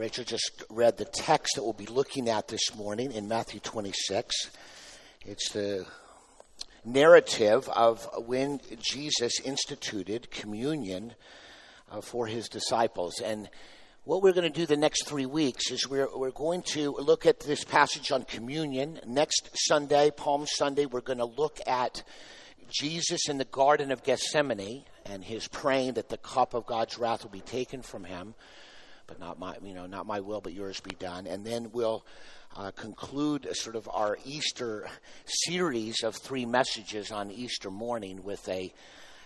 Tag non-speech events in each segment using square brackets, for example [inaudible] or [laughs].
Rachel just read the text that we'll be looking at this morning in Matthew 26. It's the narrative of when Jesus instituted communion uh, for his disciples. And what we're going to do the next three weeks is we're, we're going to look at this passage on communion. Next Sunday, Palm Sunday, we're going to look at Jesus in the Garden of Gethsemane and his praying that the cup of God's wrath will be taken from him, but not my, you know, not my will, but yours be done. And then we'll uh, conclude sort of our Easter series of three messages on Easter morning with a,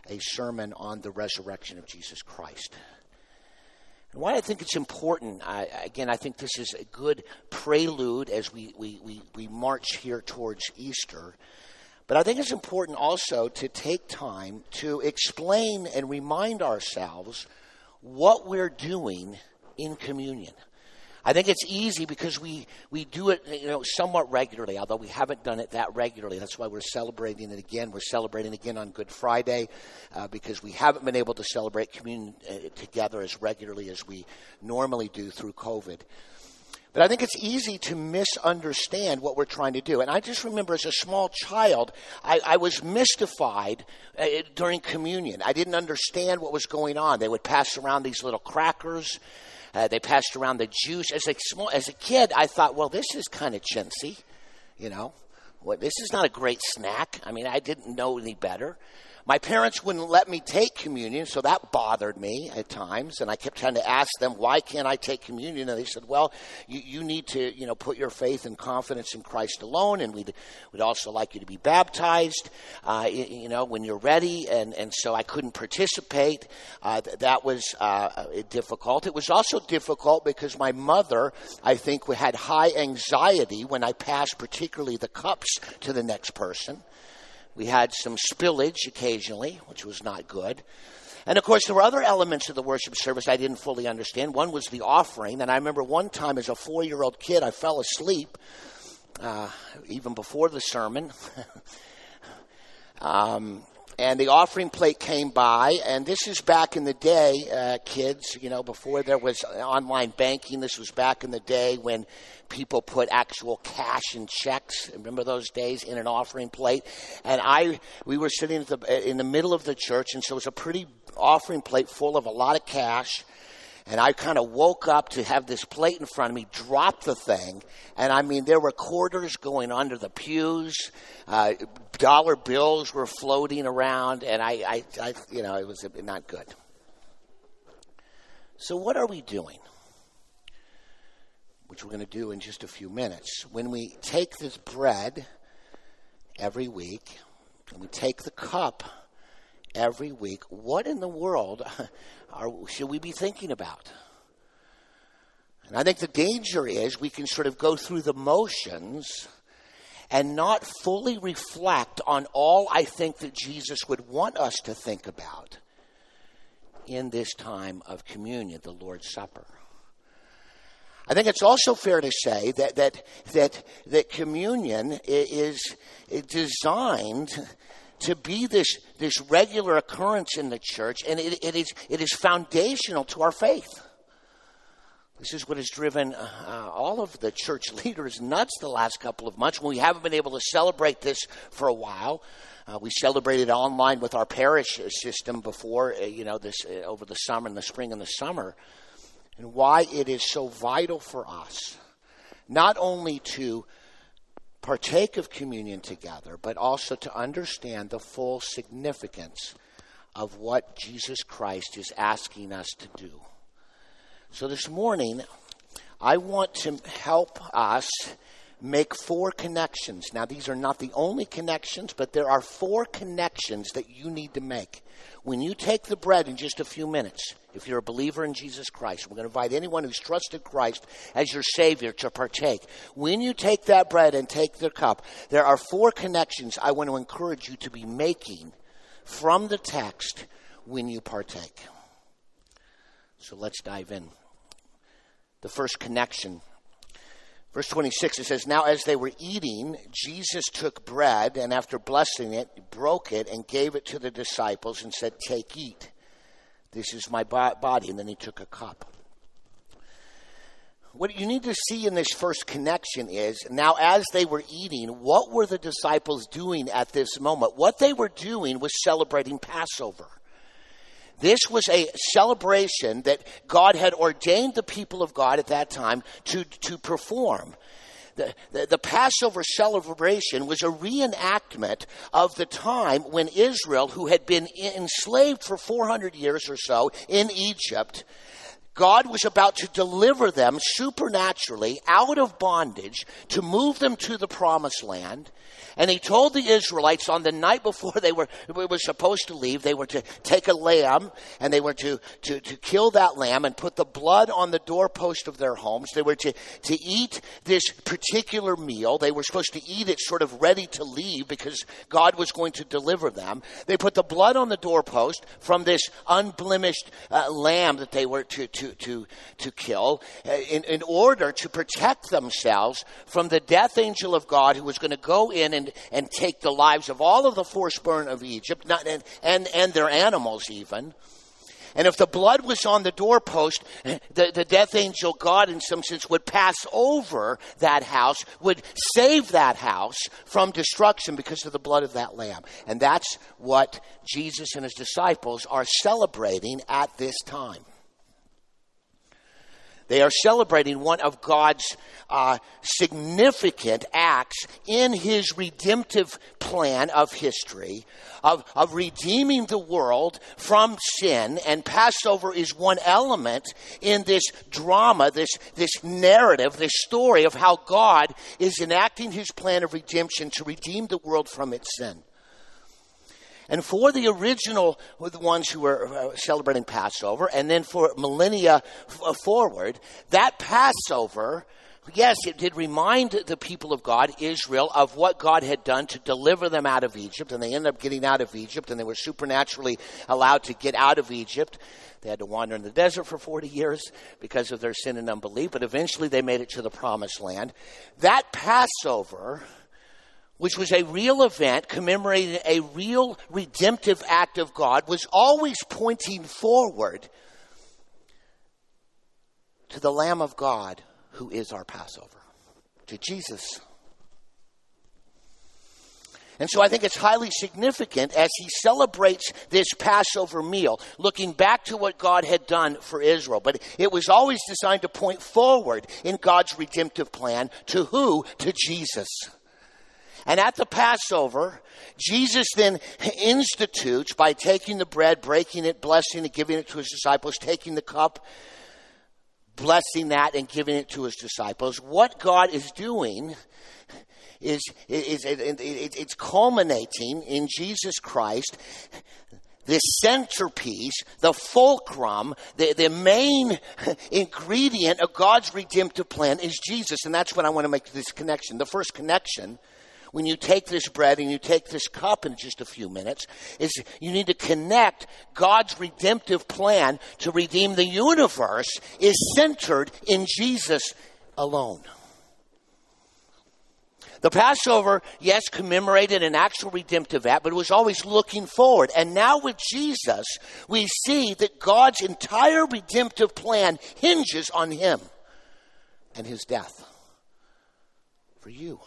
a sermon on the resurrection of Jesus Christ. And why I think it's important, I, again, I think this is a good prelude as we, we, we, we march here towards Easter. But I think it's important also to take time to explain and remind ourselves what we're doing in communion. I think it's easy because we, we do it you know somewhat regularly, although we haven't done it that regularly. That's why we're celebrating it again. We're celebrating again on Good Friday uh, because we haven't been able to celebrate communion uh, together as regularly as we normally do through COVID. But I think it's easy to misunderstand what we're trying to do. And I just remember as a small child, I, I was mystified uh, during communion. I didn't understand what was going on. They would pass around these little crackers uh, they passed around the juice. As a small, as a kid, I thought, well, this is kind of chintzy, you know. Well, this is not a great snack. I mean, I didn't know any better. My parents wouldn't let me take communion, so that bothered me at times. And I kept trying to ask them, why can't I take communion? And they said, well, you, you need to, you know, put your faith and confidence in Christ alone. And we'd, we'd also like you to be baptized, uh, you, know, when you're ready. And, and so I couldn't participate. Uh, that was uh, difficult. It was also difficult because my mother, I think, had high anxiety when I passed particularly the cups to the next person. We had some spillage occasionally, which was not good. And of course, there were other elements of the worship service I didn't fully understand. One was the offering. And I remember one time as a four year old kid, I fell asleep, uh, even before the sermon. [laughs] um, and the offering plate came by, and this is back in the day, uh, kids, you know, before there was online banking. This was back in the day when people put actual cash and checks. Remember those days in an offering plate? And I, we were sitting the, in the middle of the church, and so it was a pretty offering plate full of a lot of cash. And I kind of woke up to have this plate in front of me, drop the thing, and I mean, there were quarters going under the pews, uh, dollar bills were floating around, and I, I, I, you know, it was not good. So, what are we doing? which we're going to do in just a few minutes, when we take this bread every week and we take the cup every week, what in the world [laughs] are, should we be thinking about? And I think the danger is we can sort of go through the motions and not fully reflect on all I think that Jesus would want us to think about in this time of communion, the Lord's Supper. I think it's also fair to say that, that, that, that communion is designed to be this, this regular occurrence in the church, and it, it, is, it is foundational to our faith. This is what has driven uh, all of the church [laughs] leaders nuts the last couple of months we haven't been able to celebrate this for a while. Uh, we celebrated online with our parish system before, uh, you know, this uh, over the summer and the spring and the summer and why it is so vital for us not only to partake of communion together, but also to understand the full significance of what Jesus Christ is asking us to do. So this morning, I want to help us make four connections. Now, these are not the only connections, but there are four connections that you need to make. When you take the bread in just a few minutes, if you're a believer in Jesus Christ, we're going to invite anyone who's trusted Christ as your Savior to partake. When you take that bread and take the cup, there are four connections I want to encourage you to be making from the text when you partake. So let's dive in. The first connection Verse 26, it says, Now as they were eating, Jesus took bread, and after blessing it, broke it, and gave it to the disciples, and said, Take, eat. This is my body. And then he took a cup. what you need to see in this first connection is now, as they were eating, what were the disciples doing at this moment? What they were doing was celebrating Passover. This was a celebration that God had ordained the people of God at that time to, to perform. The, the, the, Passover celebration was a reenactment of the time when Israel, who had been enslaved for 400 years or so in Egypt, God was about to deliver them supernaturally out of bondage to move them to the promised land. And he told the Israelites on the night before they were, were supposed to leave, they were to take a lamb and they were to, to, to kill that lamb and put the blood on the doorpost of their homes. They were to, to eat this particular meal. They were supposed to eat it sort of ready to leave because God was going to deliver them. They put the blood on the doorpost from this unblemished uh, lamb that they were to, to, to, to to kill uh, in, in order to protect themselves from the death angel of God who was going to go in and and, take the lives of all of the firstborn of Egypt, not, and, and, and their animals even. And if the blood was on the doorpost, the, the death angel God, in some sense, would pass over that house, would save that house from destruction because of the blood of that lamb. And that's what Jesus and his disciples are celebrating at this time. They are celebrating one of God's uh, significant acts in his redemptive plan of history, of, of redeeming the world from sin. And Passover is one element in this drama, this, this narrative, this story of how God is enacting his plan of redemption to redeem the world from its sin. And for the original the ones who were uh, celebrating Passover, and then for millennia uh, forward, that Passover, yes, it did remind the people of God, Israel, of what God had done to deliver them out of Egypt, and they ended up getting out of Egypt, and they were supernaturally allowed to get out of Egypt. They had to wander in the desert for 40 years because of their sin and unbelief, but eventually they made it to the promised land. That Passover which was a real event commemorating a real redemptive act of God, was always pointing forward to the Lamb of God who is our Passover, to Jesus. And so I think it's highly significant as he celebrates this Passover meal, looking back to what God had done for Israel. But it was always designed to point forward in God's redemptive plan to who? To Jesus. And at the Passover, Jesus then institutes by taking the bread, breaking it, blessing it, giving it to his disciples, taking the cup, blessing that, and giving it to his disciples. What God is doing is, is, it's culminating in Jesus Christ the centerpiece, the fulcrum, the, the main ingredient of God's redemptive plan is Jesus. And that's what I want to make this connection. The first connection when you take this bread and you take this cup in just a few minutes is you need to connect God's redemptive plan to redeem the universe is centered in Jesus alone. The Passover, yes, commemorated an actual redemptive act, but it was always looking forward. And now with Jesus, we see that God's entire redemptive plan hinges on Him and His death for you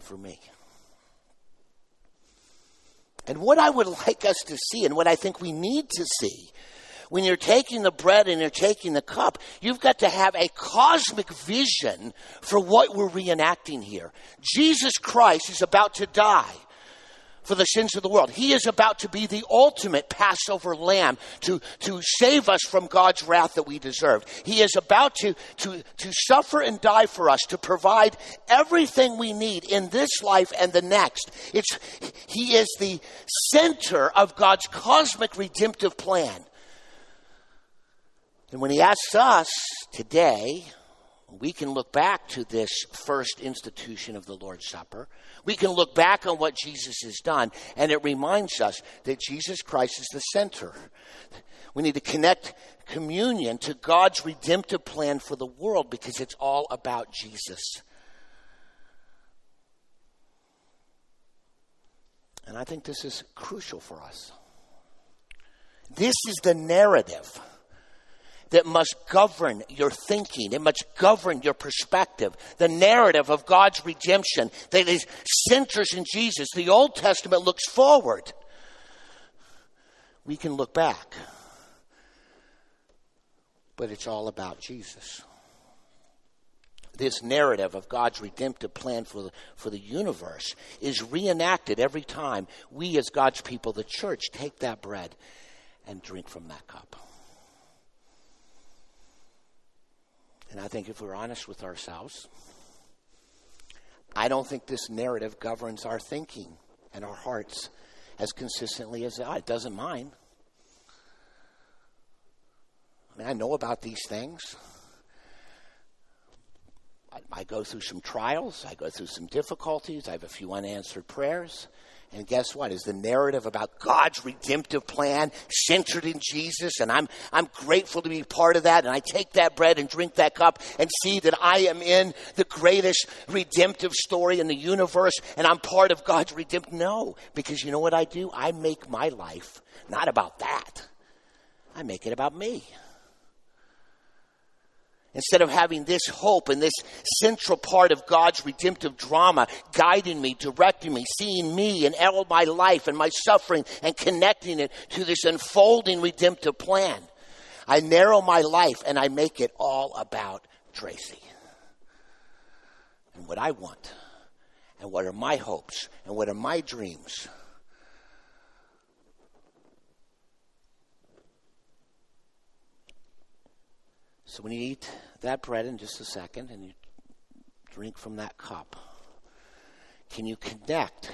for me. And what I would like us to see, and what I think we need to see, when you're taking the bread and you're taking the cup, you've got to have a cosmic vision for what we're reenacting here. Jesus Christ is about to die for the sins of the world. He is about to be the ultimate Passover lamb to, to save us from God's wrath that we deserved. He is about to, to, to suffer and die for us, to provide everything we need in this life and the next. It's, he is the center of God's cosmic redemptive plan. And when he asks us today, we can look back to this first institution of the Lord's Supper. We can look back on what Jesus has done, and it reminds us that Jesus Christ is the center. We need to connect communion to God's redemptive plan for the world because it's all about Jesus. And I think this is crucial for us. This is the narrative that must govern your thinking. It must govern your perspective. The narrative of God's redemption that is centers in Jesus. The Old Testament looks forward. We can look back. But it's all about Jesus. This narrative of God's redemptive plan for the, for the universe is reenacted every time we, as God's people, the church, take that bread and drink from that cup. And I think if we're honest with ourselves, I don't think this narrative governs our thinking and our hearts as consistently as it doesn't mine. I mean, I know about these things. I, I go through some trials, I go through some difficulties, I have a few unanswered prayers. And guess what? Is the narrative about God's redemptive plan centered in Jesus? And I'm, I'm grateful to be part of that. And I take that bread and drink that cup and see that I am in the greatest redemptive story in the universe and I'm part of God's redemptive. No, because you know what I do? I make my life not about that. I make it about me. Instead of having this hope and this central part of God's redemptive drama guiding me, directing me, seeing me and all my life and my suffering and connecting it to this unfolding redemptive plan, I narrow my life and I make it all about Tracy and what I want and what are my hopes and what are my dreams. So when you eat that bread in just a second and you drink from that cup, can you connect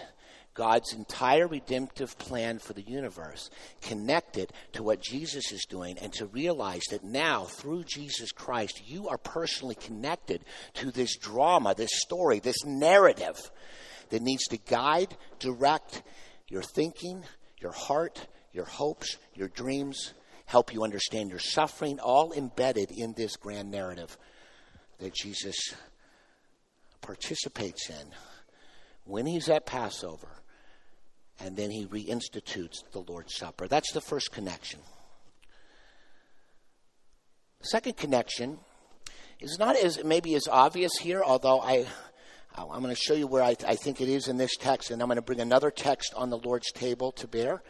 God's entire redemptive plan for the universe, connect it to what Jesus is doing, and to realize that now, through Jesus Christ, you are personally connected to this drama, this story, this narrative that needs to guide, direct your thinking, your heart, your hopes, your dreams, help you understand your suffering, all embedded in this grand narrative that Jesus participates in when he's at Passover and then he reinstitutes the Lord's Supper. That's the first connection. The second connection is not as maybe as obvious here, although I I'm going to show you where I, I think it is in this text, and I'm going to bring another text on the Lord's table to bear.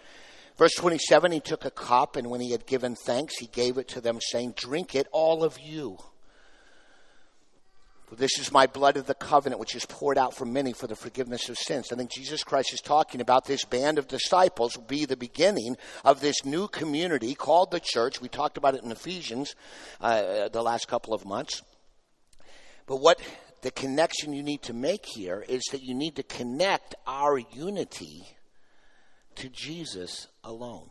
Verse 27 He took a cup, and when he had given thanks, he gave it to them, saying, Drink it, all of you. For this is my blood of the covenant, which is poured out for many for the forgiveness of sins. I think Jesus Christ is talking about this band of disciples will be the beginning of this new community called the church. We talked about it in Ephesians uh, the last couple of months. But what the connection you need to make here is that you need to connect our unity to Jesus alone.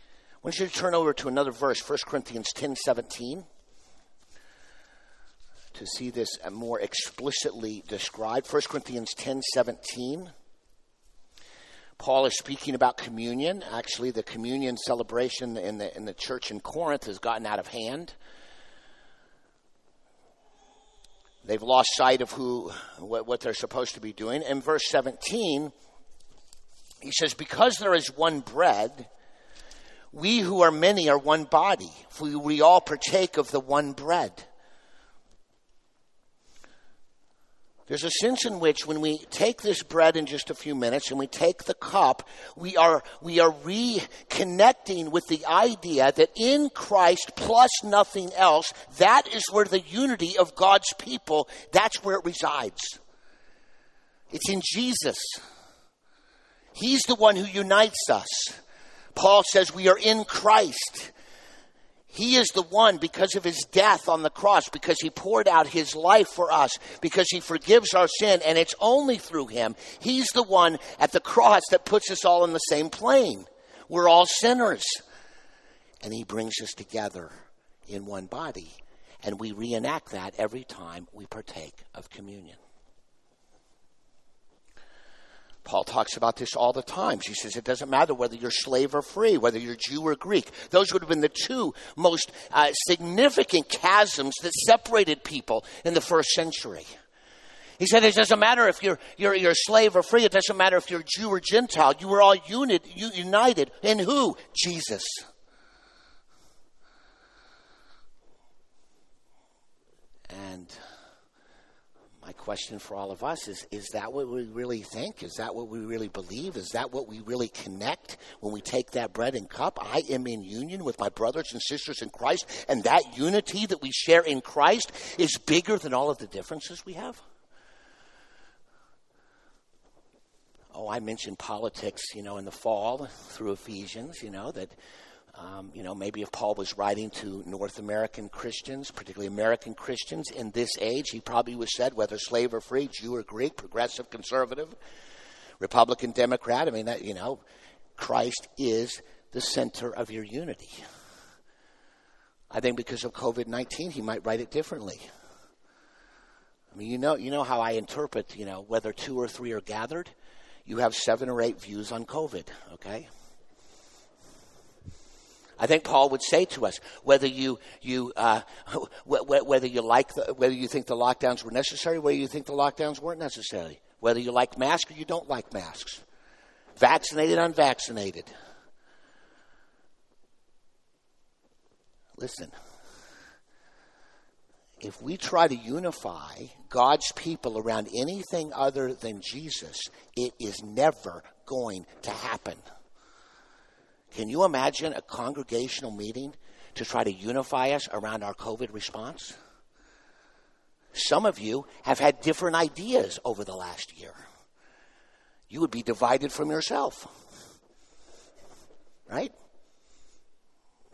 I want you to turn over to another verse, 1 Corinthians 10 17, to see this more explicitly described. 1 Corinthians 10 17. Paul is speaking about communion. Actually, the communion celebration in the, in the church in Corinth has gotten out of hand. They've lost sight of who, what, what they're supposed to be doing. In verse 17, he says, Because there is one bread, we who are many are one body, for we all partake of the one bread. There's a sense in which when we take this bread in just a few minutes and we take the cup, we are, we are reconnecting with the idea that in Christ plus nothing else, that is where the unity of God's people, that's where it resides. It's in Jesus. He's the one who unites us. Paul says we are in Christ. He is the one because of his death on the cross, because he poured out his life for us, because he forgives our sin, and it's only through him. He's the one at the cross that puts us all in the same plane. We're all sinners. And he brings us together in one body. And we reenact that every time we partake of communion. Paul talks about this all the time. He says it doesn't matter whether you're slave or free, whether you're Jew or Greek. Those would have been the two most uh, significant chasms that separated people in the first century. He said it doesn't matter if you're, you're, you're slave or free, it doesn't matter if you're Jew or Gentile. You were all unit, united in who? Jesus. And question for all of us is is that what we really think? Is that what we really believe? Is that what we really connect when we take that bread and cup? I am in union with my brothers and sisters in Christ, and that unity that we share in Christ is bigger than all of the differences we have? Oh, I mentioned politics, you know, in the fall through Ephesians, you know, that um, you know, maybe if Paul was writing to North American Christians, particularly American Christians in this age, he probably would have said, whether slave or free, Jew or Greek, progressive, conservative, Republican, Democrat. I mean, that, you know, Christ is the center of your unity. I think because of COVID 19, he might write it differently. I mean, you know, you know how I interpret, you know, whether two or three are gathered. You have seven or eight views on COVID, okay? I think Paul would say to us, whether you you uh, [laughs] whether you like the, whether you think the lockdowns were necessary, whether you think the lockdowns weren't necessary, whether you like masks or you don't like masks, vaccinated, unvaccinated. Listen, if we try to unify God's people around anything other than Jesus, it is never going to happen. Can you imagine a congregational meeting to try to unify us around our COVID response? Some of you have had different ideas over the last year. You would be divided from yourself. Right?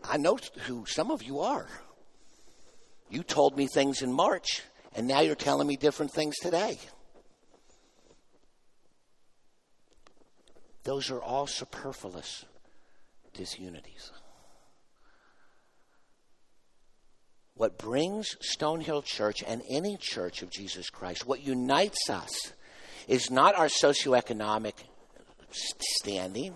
I know who some of you are. You told me things in March, and now you're telling me different things today. Those are all superfluous disunities. What brings Stonehill Church and any church of Jesus Christ, what unites us, is not our socioeconomic standing.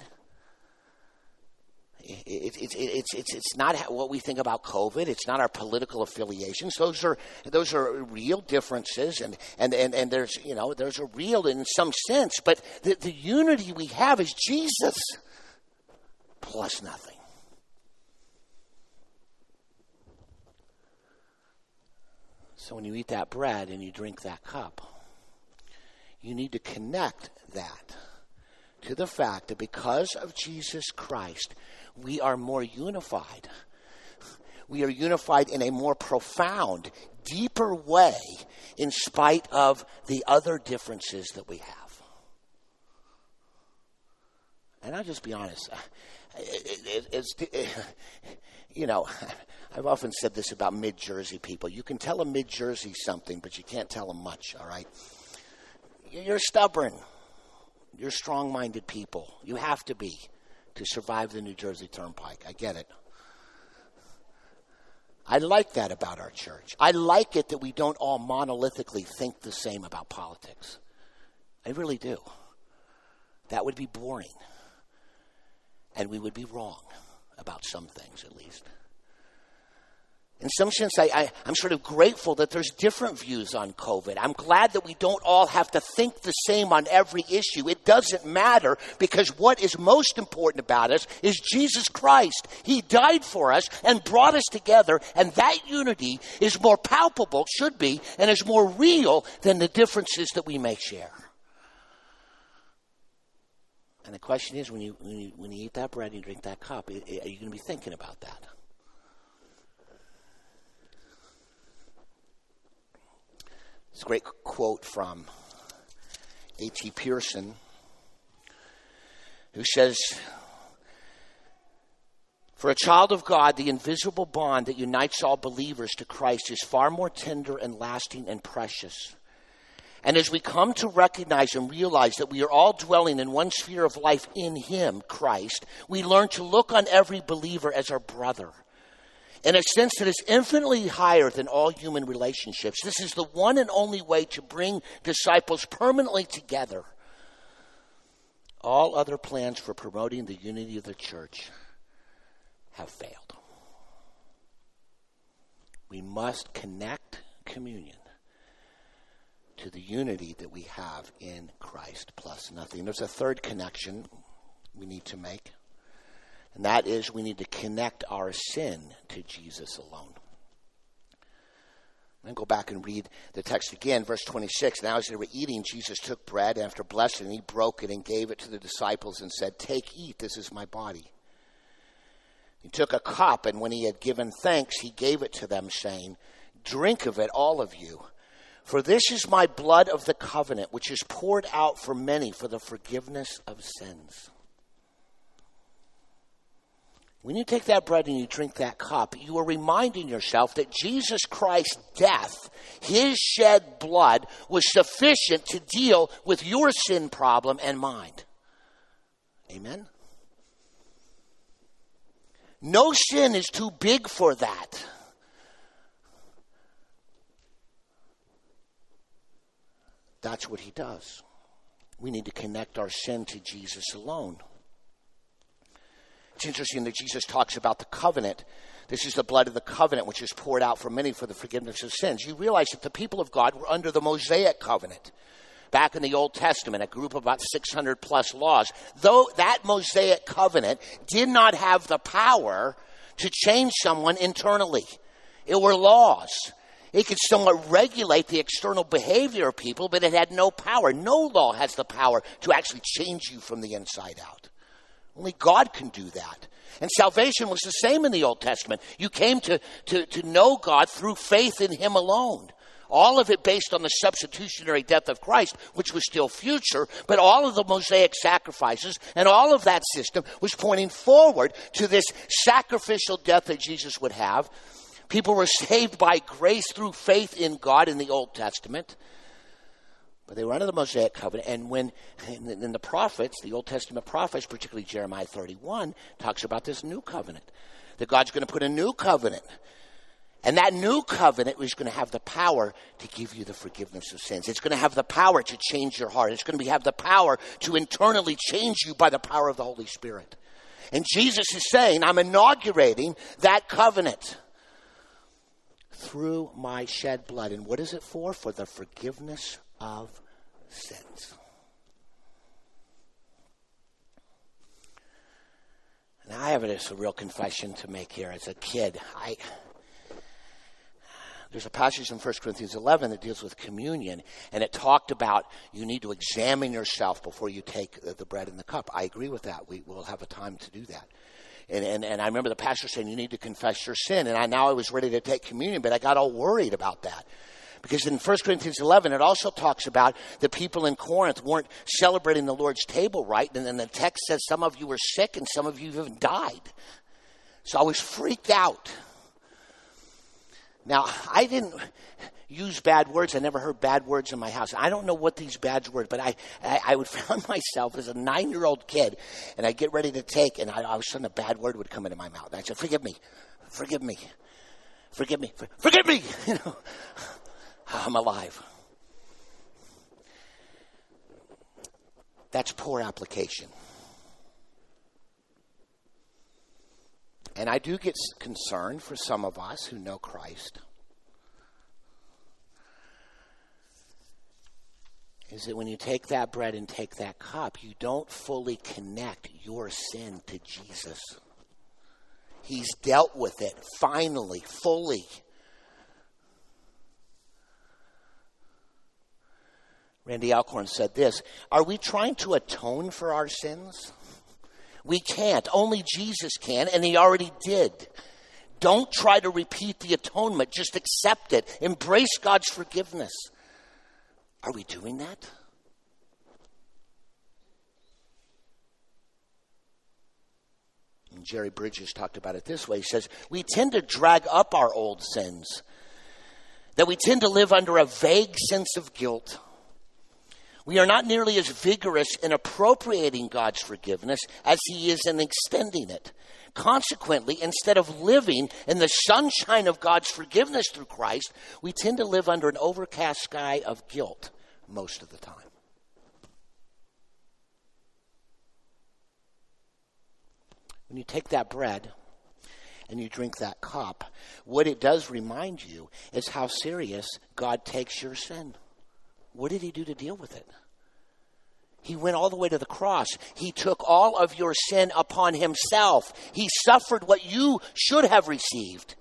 It's, it's, it's, it's, it's not what we think about COVID. It's not our political affiliations. Those are, those are real differences, and, and, and, and there's, you know, there's a real in some sense, but the, the unity we have is Jesus plus nothing. So when you eat that bread and you drink that cup, you need to connect that to the fact that because of Jesus Christ, we are more unified. We are unified in a more profound, deeper way in spite of the other differences that we have. And I'll just be honest it, it's, it, [laughs] you know, [laughs] I've often said this about mid Jersey people. You can tell a mid Jersey something, but you can't tell them much, all right? You're stubborn. You're strong minded people. You have to be to survive the New Jersey Turnpike. I get it. I like that about our church. I like it that we don't all monolithically think the same about politics. I really do. That would be boring and we would be wrong about some things at least. In some sense, I, am sort of grateful that there's different views on COVID. I'm glad that we don't all have to think the same on every issue. It doesn't matter because what is most important about us is Jesus Christ. He died for us and brought us together, and that unity is more palpable, should be, and is more real than the differences that we may share. And the question is, when you, when you, when you eat that bread and you drink that cup, are you going to be thinking about that? It's a great quote from A.T. Pierson, who says, For a child of God, the invisible bond that unites all believers to Christ is far more tender and lasting and precious and as we come to recognize and realize that we are all dwelling in one sphere of life in Him, Christ, we learn to look on every believer as our brother. In a sense that is infinitely higher than all human relationships. This is the one and only way to bring disciples permanently together. All other plans for promoting the unity of the church have failed. We must connect communion to the unity that we have in Christ plus nothing. There's a third connection we need to make, and that is we need to connect our sin to Jesus alone. And go back and read the text again, verse 26. Now, as they were eating, Jesus took bread, and after blessing, he broke it and gave it to the disciples and said, Take, eat, this is my body. He took a cup, and when he had given thanks, he gave it to them, saying, Drink of it, all of you. For this is my blood of the covenant, which is poured out for many for the forgiveness of sins. When you take that bread and you drink that cup, you are reminding yourself that Jesus Christ's death, his shed blood, was sufficient to deal with your sin problem and mine. Amen? No sin is too big for that. That's what he does. We need to connect our sin to Jesus alone. It's interesting that Jesus talks about the covenant. This is the blood of the covenant, which is poured out for many for the forgiveness of sins. You realize that the people of God were under the Mosaic covenant. Back in the Old Testament, a group of about 600 plus laws. Though that Mosaic covenant did not have the power to change someone internally, it were laws. It could somewhat regulate the external behavior of people, but it had no power. No law has the power to actually change you from the inside out. Only God can do that. And salvation was the same in the Old Testament. You came to, to, to know God through faith in Him alone. All of it based on the substitutionary death of Christ, which was still future, but all of the Mosaic sacrifices and all of that system was pointing forward to this sacrificial death that Jesus would have. People were saved by grace through faith in God in the Old Testament. But they were under the Mosaic covenant, and when in the prophets, the Old Testament prophets, particularly Jeremiah 31, talks about this new covenant. That God's going to put a new covenant. And that new covenant is going to have the power to give you the forgiveness of sins. It's going to have the power to change your heart. It's going to have the power to internally change you by the power of the Holy Spirit. And Jesus is saying, I'm inaugurating that covenant through my shed blood. And what is it for? For the forgiveness of sins. Now, I have a, real confession to make here. As a kid, I there's a passage in 1 Corinthians 11 that deals with communion, and it talked about you need to examine yourself before you take the bread and the cup. I agree with that. We will have a time to do that. And, and, and I remember the pastor saying, You need to confess your sin. And I now I was ready to take communion, but I got all worried about that. Because in 1 Corinthians 11, it also talks about the people in Corinth weren't celebrating the Lord's table right. And then the text says some of you were sick and some of you even died. So I was freaked out. Now, I didn't use bad words. I never heard bad words in my house. I don't know what these bad words, but I, I, I would [laughs] found myself as a nine year old kid, and I'd get ready to take, and I, all of a sudden a bad word would come into my mouth. And I'd say, Forgive me, forgive me, forgive me, forgive me. [laughs] You know, [laughs] I'm alive. That's poor application. And I do get concerned for some of us who know Christ. Is that when you take that bread and take that cup, you don't fully connect your sin to Jesus. He's dealt with it finally, fully. Randy Alcorn said this Are we trying to atone for our sins? We can't. Only Jesus can, and He already did. Don't try to repeat the atonement, just accept it. Embrace God's forgiveness. Are we doing that? And Jerry Bridges talked about it this way. He says, We tend to drag up our old sins, that we tend to live under a vague sense of guilt we are not nearly as vigorous in appropriating God's forgiveness as He is in extending it. Consequently, instead of living in the sunshine of God's forgiveness through Christ, we tend to live under an overcast sky of guilt most of the time. When you take that bread and you drink that cup, what it does remind you is how serious God takes your sin. What did he do to deal with it? He went all the way to the cross. He took all of your sin upon himself. He suffered what you should have received.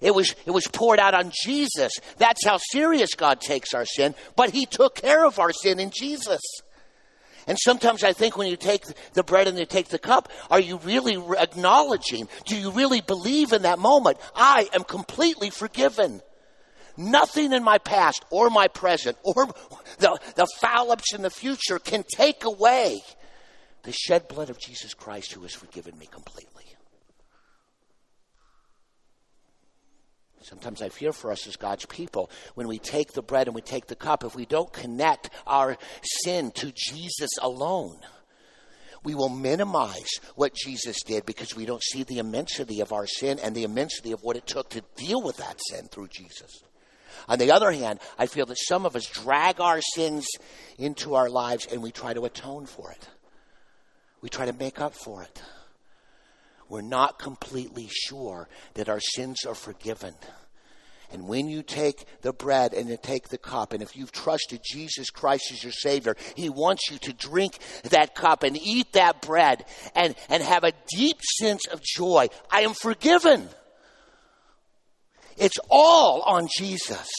It was, it was poured out on Jesus. That's how serious God takes our sin, but He took care of our sin in Jesus. And sometimes I think when you take the bread and you take the cup, are you really acknowledging? Do you really believe in that moment? I am completely forgiven. Nothing in my past or my present or the, the foul ups in the future can take away the shed blood of Jesus Christ who has forgiven me completely. Sometimes I fear for us as God's people when we take the bread and we take the cup, if we don't connect our sin to Jesus alone, we will minimize what Jesus did because we don't see the immensity of our sin and the immensity of what it took to deal with that sin through Jesus. On the other hand, I feel that some of us drag our sins into our lives and we try to atone for it. We try to make up for it. We're not completely sure that our sins are forgiven. And when you take the bread and you take the cup, and if you've trusted Jesus Christ as your Savior, He wants you to drink that cup and eat that bread and, and have a deep sense of joy. I am forgiven. It's all on Jesus,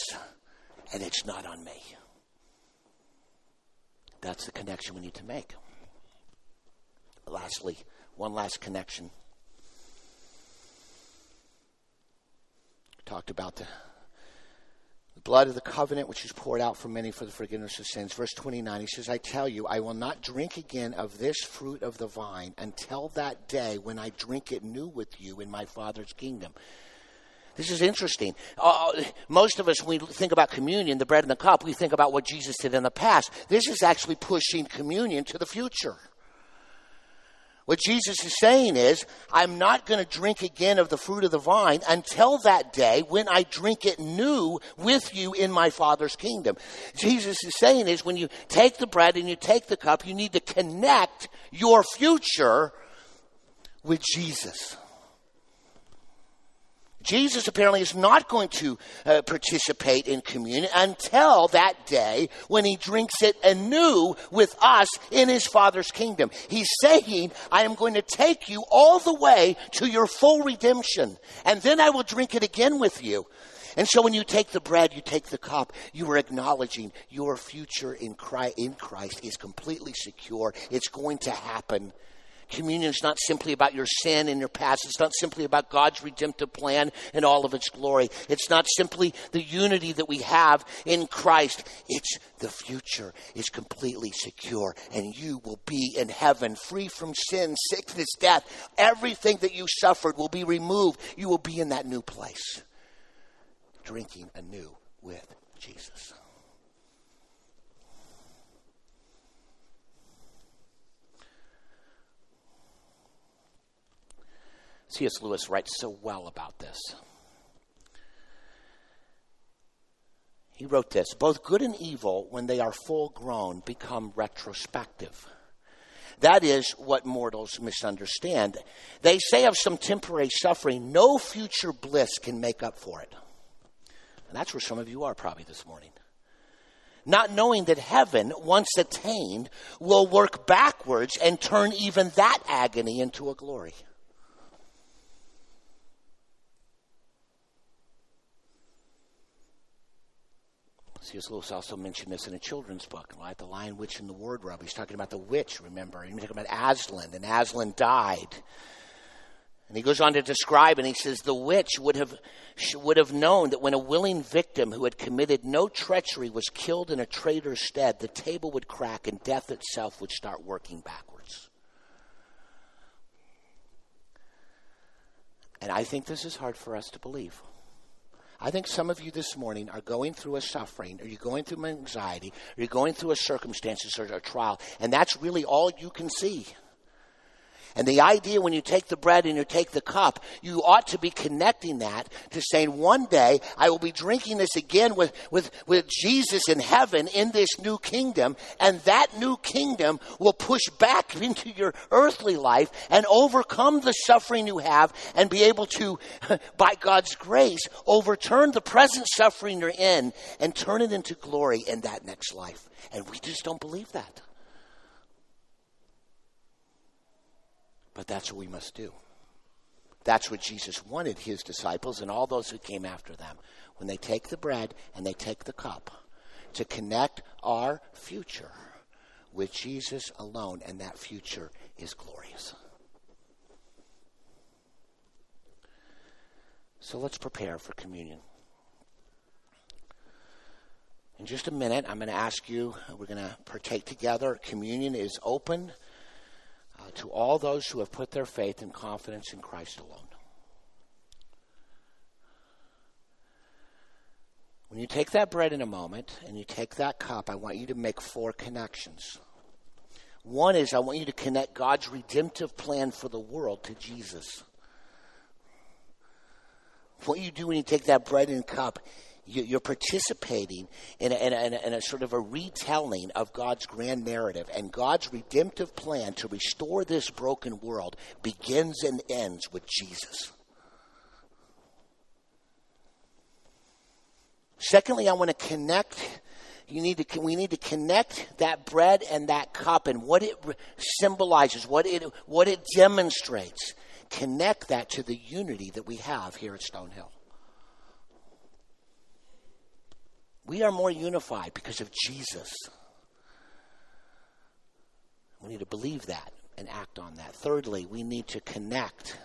and it's not on me. That's the connection we need to make. Lastly, one last connection. talked about the, the blood of the covenant which is poured out for many for the forgiveness of sins. Verse 29, he says, I tell you, I will not drink again of this fruit of the vine until that day when I drink it new with you in my Father's kingdom. This is interesting. Uh, most of us, when we think about communion, the bread and the cup, we think about what Jesus did in the past. This is actually pushing communion to the future. What Jesus is saying is, I'm not going to drink again of the fruit of the vine until that day when I drink it new with you in my Father's kingdom. Jesus is saying is when you take the bread and you take the cup, you need to connect your future with Jesus. Jesus apparently is not going to uh, participate in communion until that day when he drinks it anew with us in his Father's kingdom. He's saying, I am going to take you all the way to your full redemption, and then I will drink it again with you. And so when you take the bread, you take the cup, you are acknowledging your future in Christ, in Christ is completely secure. It's going to happen Communion is not simply about your sin and your past. It's not simply about God's redemptive plan and all of its glory. It's not simply the unity that we have in Christ. It's the future is completely secure and you will be in heaven free from sin, sickness, death. Everything that you suffered will be removed. You will be in that new place, drinking anew with Jesus. C.S. Lewis writes so well about this. He wrote this Both good and evil, when they are full grown, become retrospective. That is what mortals misunderstand. They say of some temporary suffering, no future bliss can make up for it. And that's where some of you are probably this morning. Not knowing that heaven, once attained, will work backwards and turn even that agony into a glory. C.S. Lewis also mentioned this in a children's book, right? The Lion, Witch, and the Wardrobe. He's talking about the witch, remember? He's talking about Aslan, and Aslan died. And he goes on to describe, and he says, the witch would have, would have known that when a willing victim who had committed no treachery was killed in a traitor's stead, the table would crack and death itself would start working backwards. And I think this is hard for us to believe. I think some of you this morning are going through a suffering, or you're going through an anxiety, or you're going through a circumstances or a trial, and that's really all you can see. And the idea when you take the bread and you take the cup, you ought to be connecting that to saying, one day I will be drinking this again with, with, with Jesus in heaven in this new kingdom. And that new kingdom will push back [laughs] into your earthly life and overcome the suffering you have and be able to, [laughs] by God's grace, overturn the present suffering you're in and turn it into glory in that next life. And we just don't believe that. But that's what we must do. That's what Jesus wanted his disciples and all those who came after them. When they take the bread and they take the cup, to connect our future with Jesus alone, and that future is glorious. So let's prepare for communion. In just a minute, I'm going to ask you, we're going to partake together. Communion is open uh, to all those who have put their faith and confidence in Christ alone. When you take that bread in a moment and you take that cup, I want you to make four connections. One is I want you to connect God's redemptive plan for the world to Jesus. What you do when you take that bread and cup you're participating in a, in, a, in a, sort of a retelling of God's grand narrative. And God's redemptive plan to restore this broken world begins and ends with Jesus. Secondly, I want to connect. You need to, we need to connect that bread and that cup and what it symbolizes, what it, what it demonstrates. Connect that to the unity that we have here at Stonehill. We are more unified because of Jesus. We need to believe that and act on that. Thirdly, we need to connect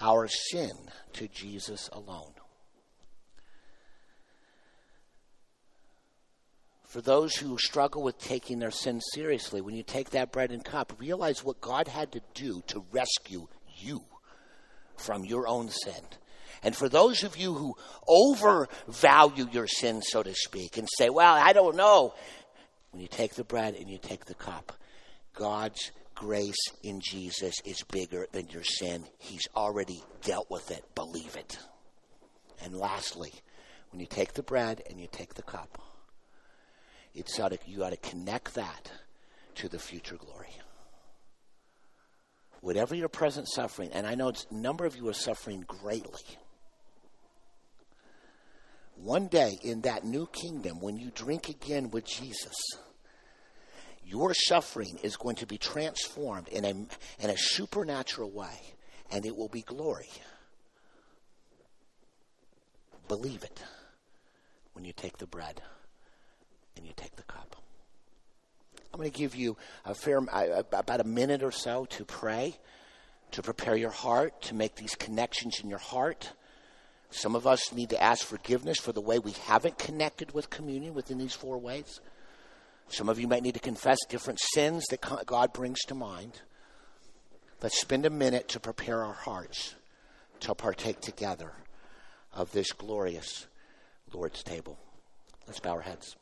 our sin to Jesus alone. For those who struggle with taking their sin seriously, when you take that bread and cup, realize what God had to do to rescue you from your own sin. And for those of you who overvalue your sin, so to speak, and say, well, I don't know, when you take the bread and you take the cup, God's grace in Jesus is bigger than your sin. He's already dealt with it. Believe it. And lastly, when you take the bread and you take the cup, it's ought to, you ought to connect that to the future glory. Whatever your present suffering, and I know a number of you are suffering greatly one day in that new kingdom, when you drink again with Jesus, your suffering is going to be transformed in a, in a supernatural way, and it will be glory. Believe it when you take the bread and you take the cup. I'm going to give you a fair, about a minute or so to pray, to prepare your heart, to make these connections in your heart some of us need to ask forgiveness for the way we haven't connected with communion within these four ways. Some of you might need to confess different sins that God brings to mind. Let's spend a minute to prepare our hearts to partake together of this glorious Lord's table. Let's bow our heads.